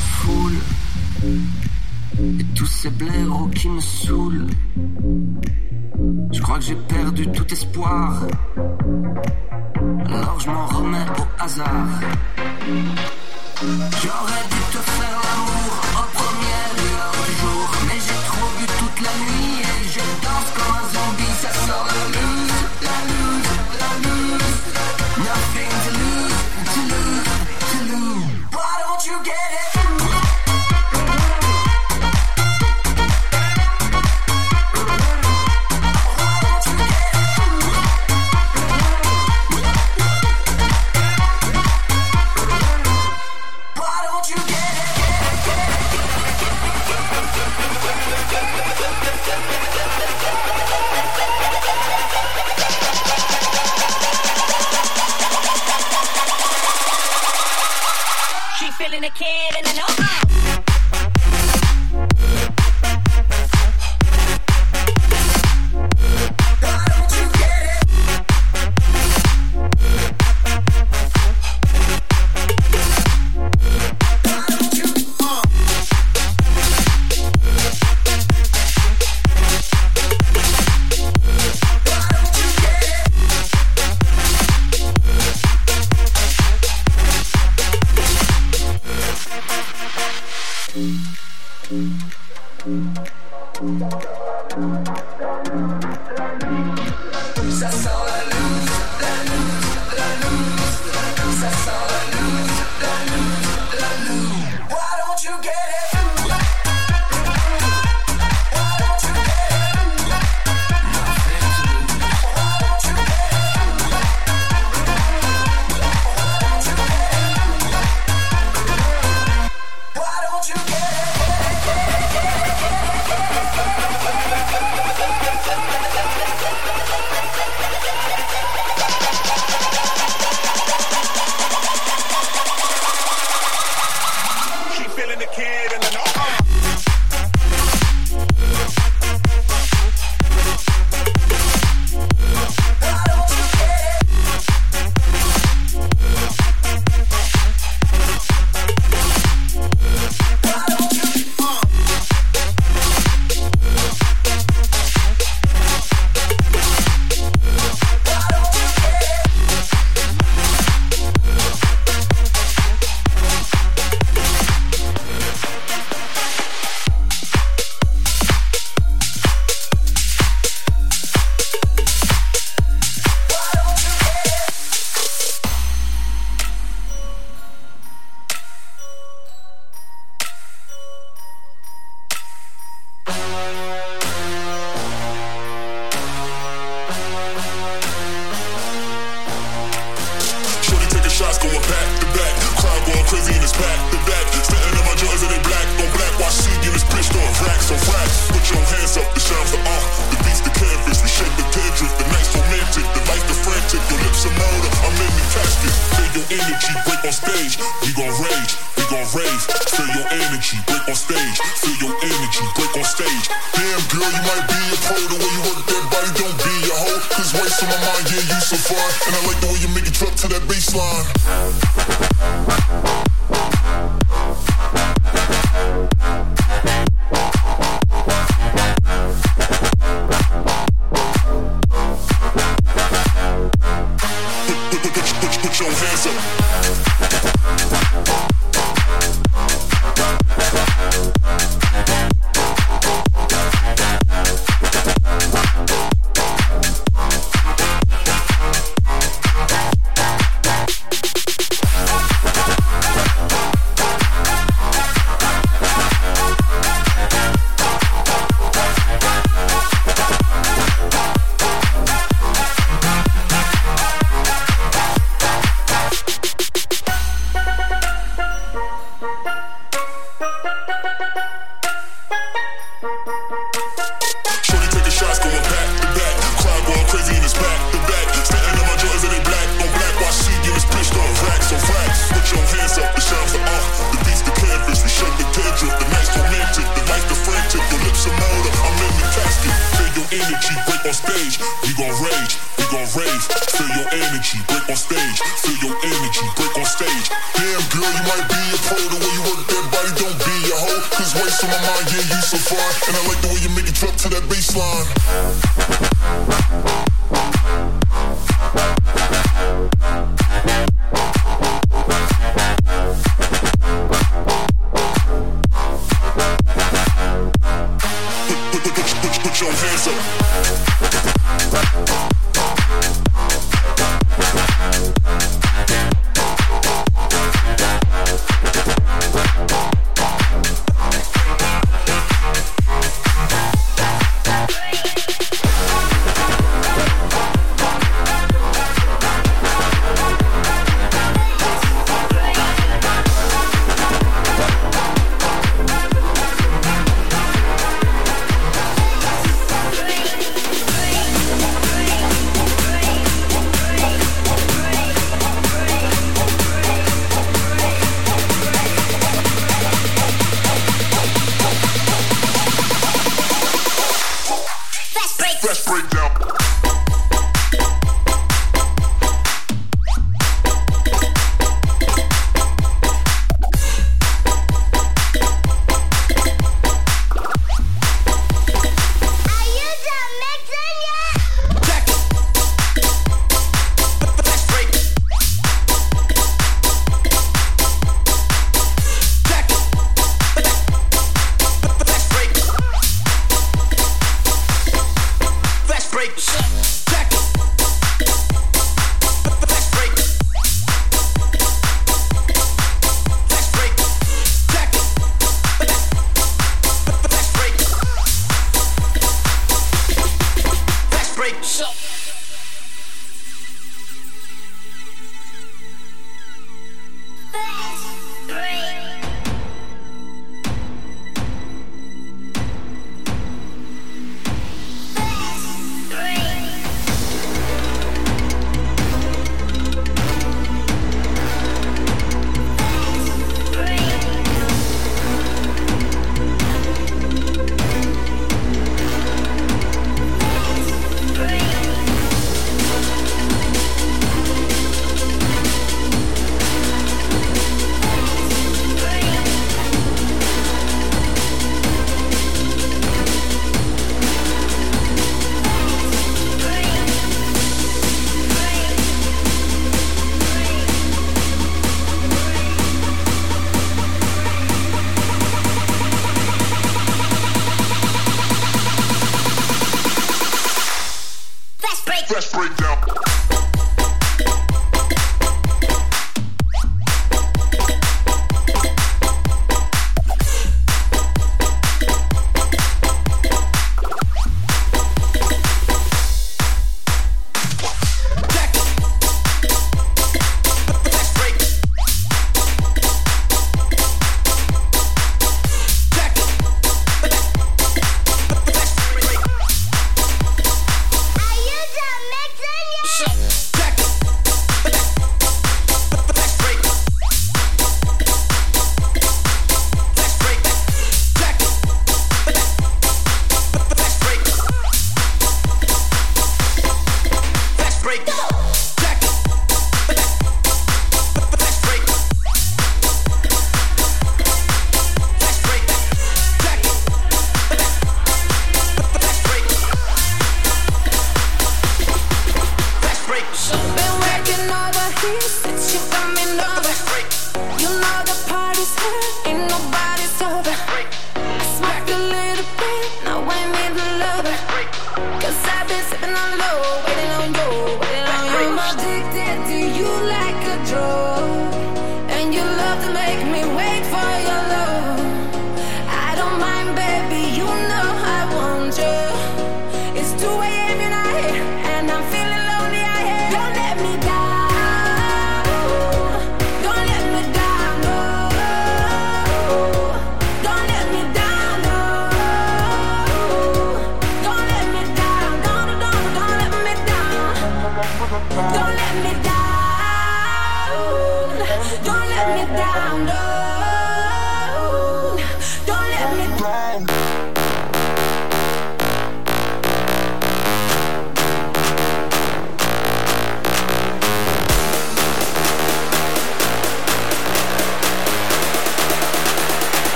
foule et tous ces blaireaux qui me saoulent. Je crois que j'ai perdu tout espoir, alors je m'en remets au hasard. J'aurais dû te faire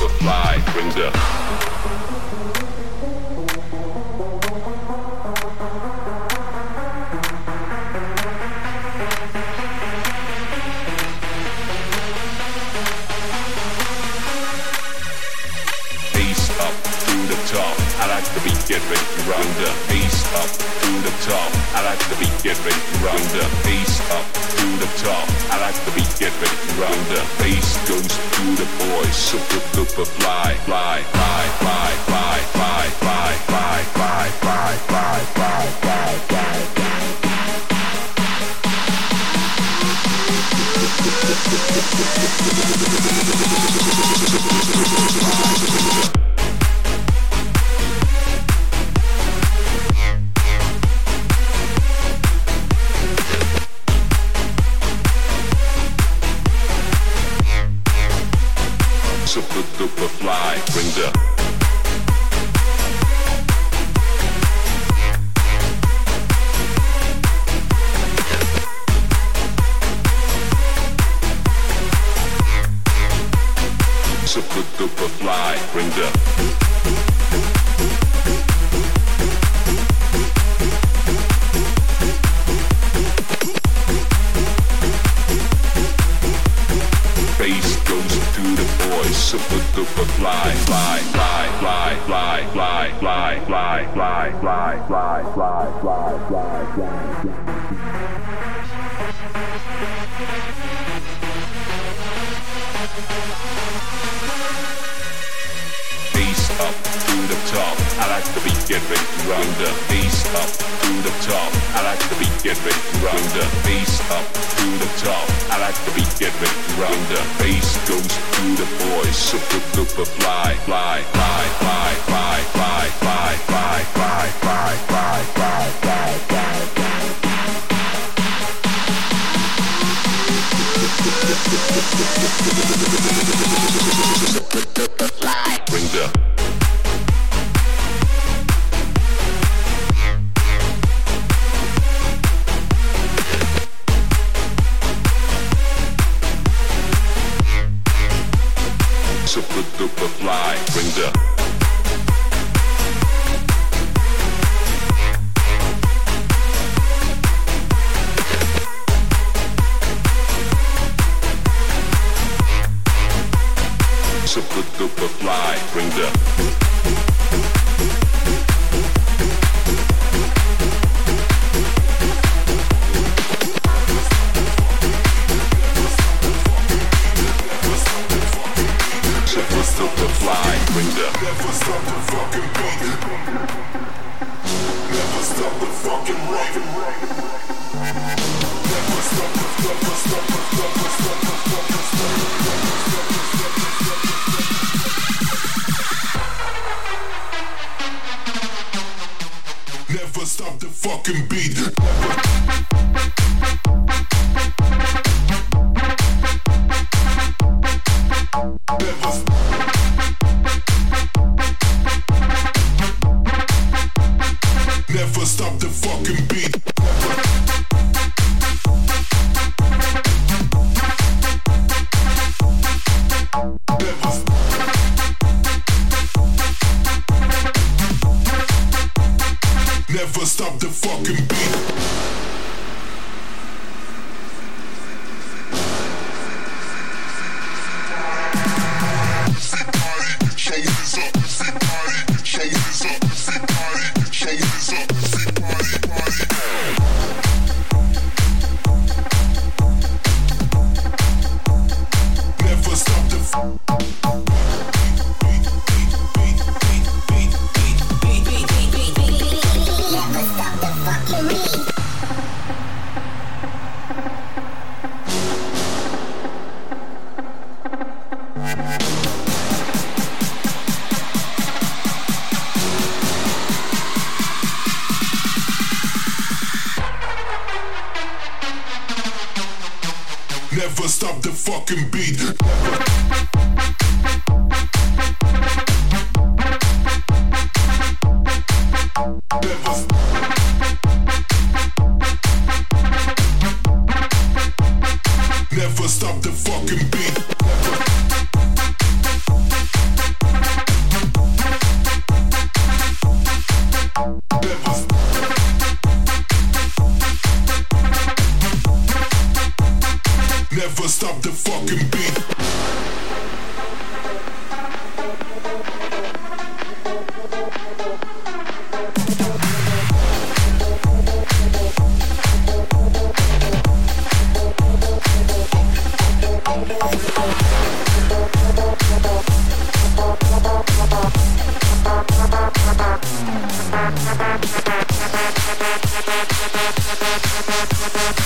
Face up to the top. I like get ready to round up. Face up to the top. I like the beat. get ready to round up. Face up to the top. I like the beat, get ready to run the bass goes to the boys. Super duper fly, fly, fly, fly, fly, fly, fly, fly, fly, fly, fly, fly, fly, fly, fly. Super duper fly. Bring get ready to run the bass up to the top. I like the beat, get ready to run the bass goes to the boys. Super duper fly, fly, fly, fly, fly, fly, fly, fly, fly, fly, fly, fly, fly, fly, fly. Bring the superfly. Stop the fucking beat.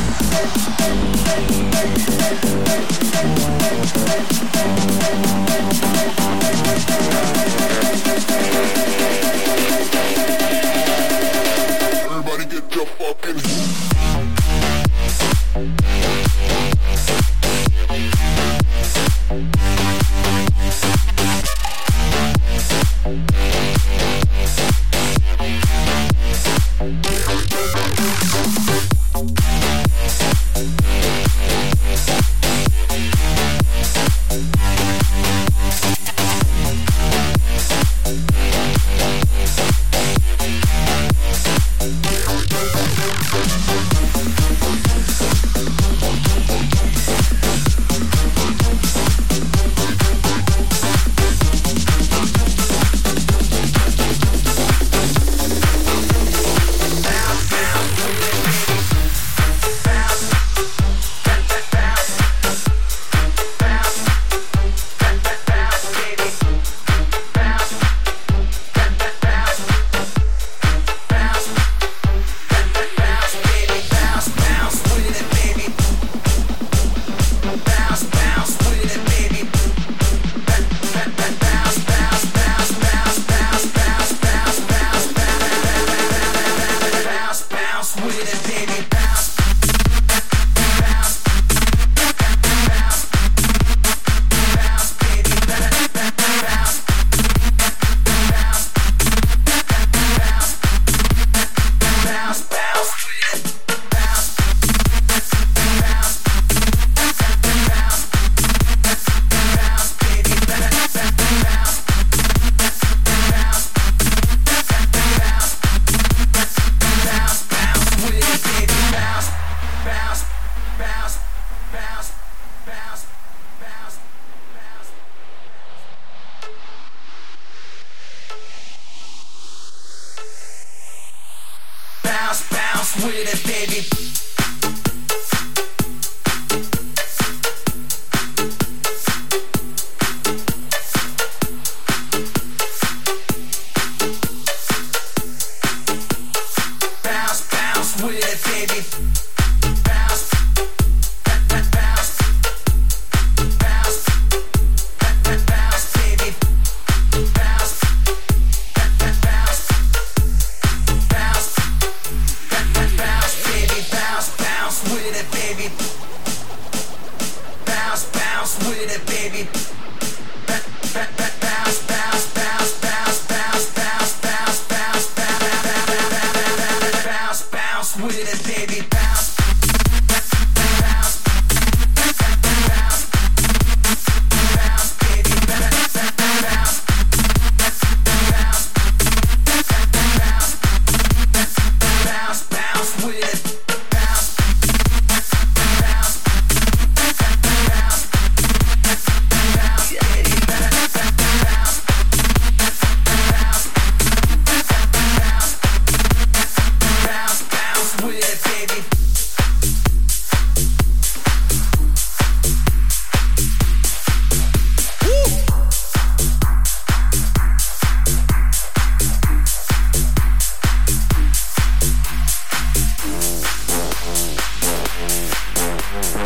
Thank you.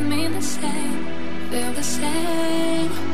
Noc nadchodzi, głupka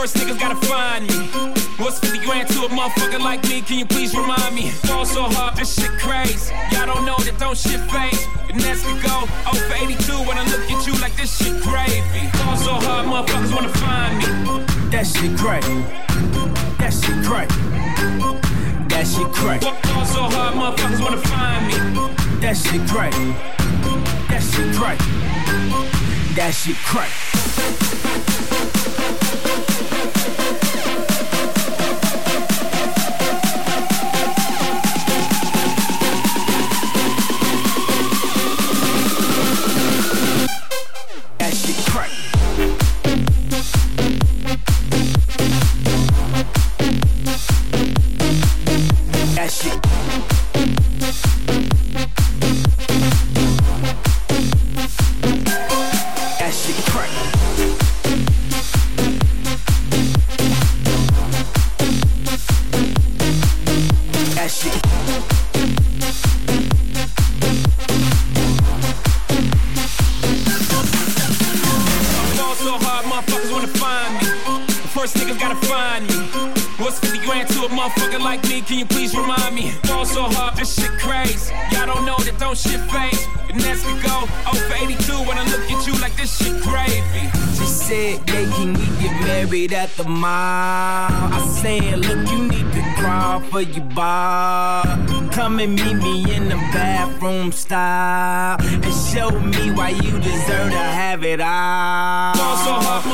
First niggas gotta find me. What's 50 grand to a motherfucker like me? Can you please remind me? Ball so hard, this shit crazy. Y'all don't know that don't shit phase. The next could go 0 for 82 when I look at you like this shit gravy. Ball so hard, motherfuckers wanna find me. That shit crack. That shit crack. That shit crack. Ball so hard, motherfuckers wanna find me. That shit crack. That shit crack. That shit crack. Your bar. Come and meet me in the bathroom style and show me why you deserve to have it all. Uh-huh.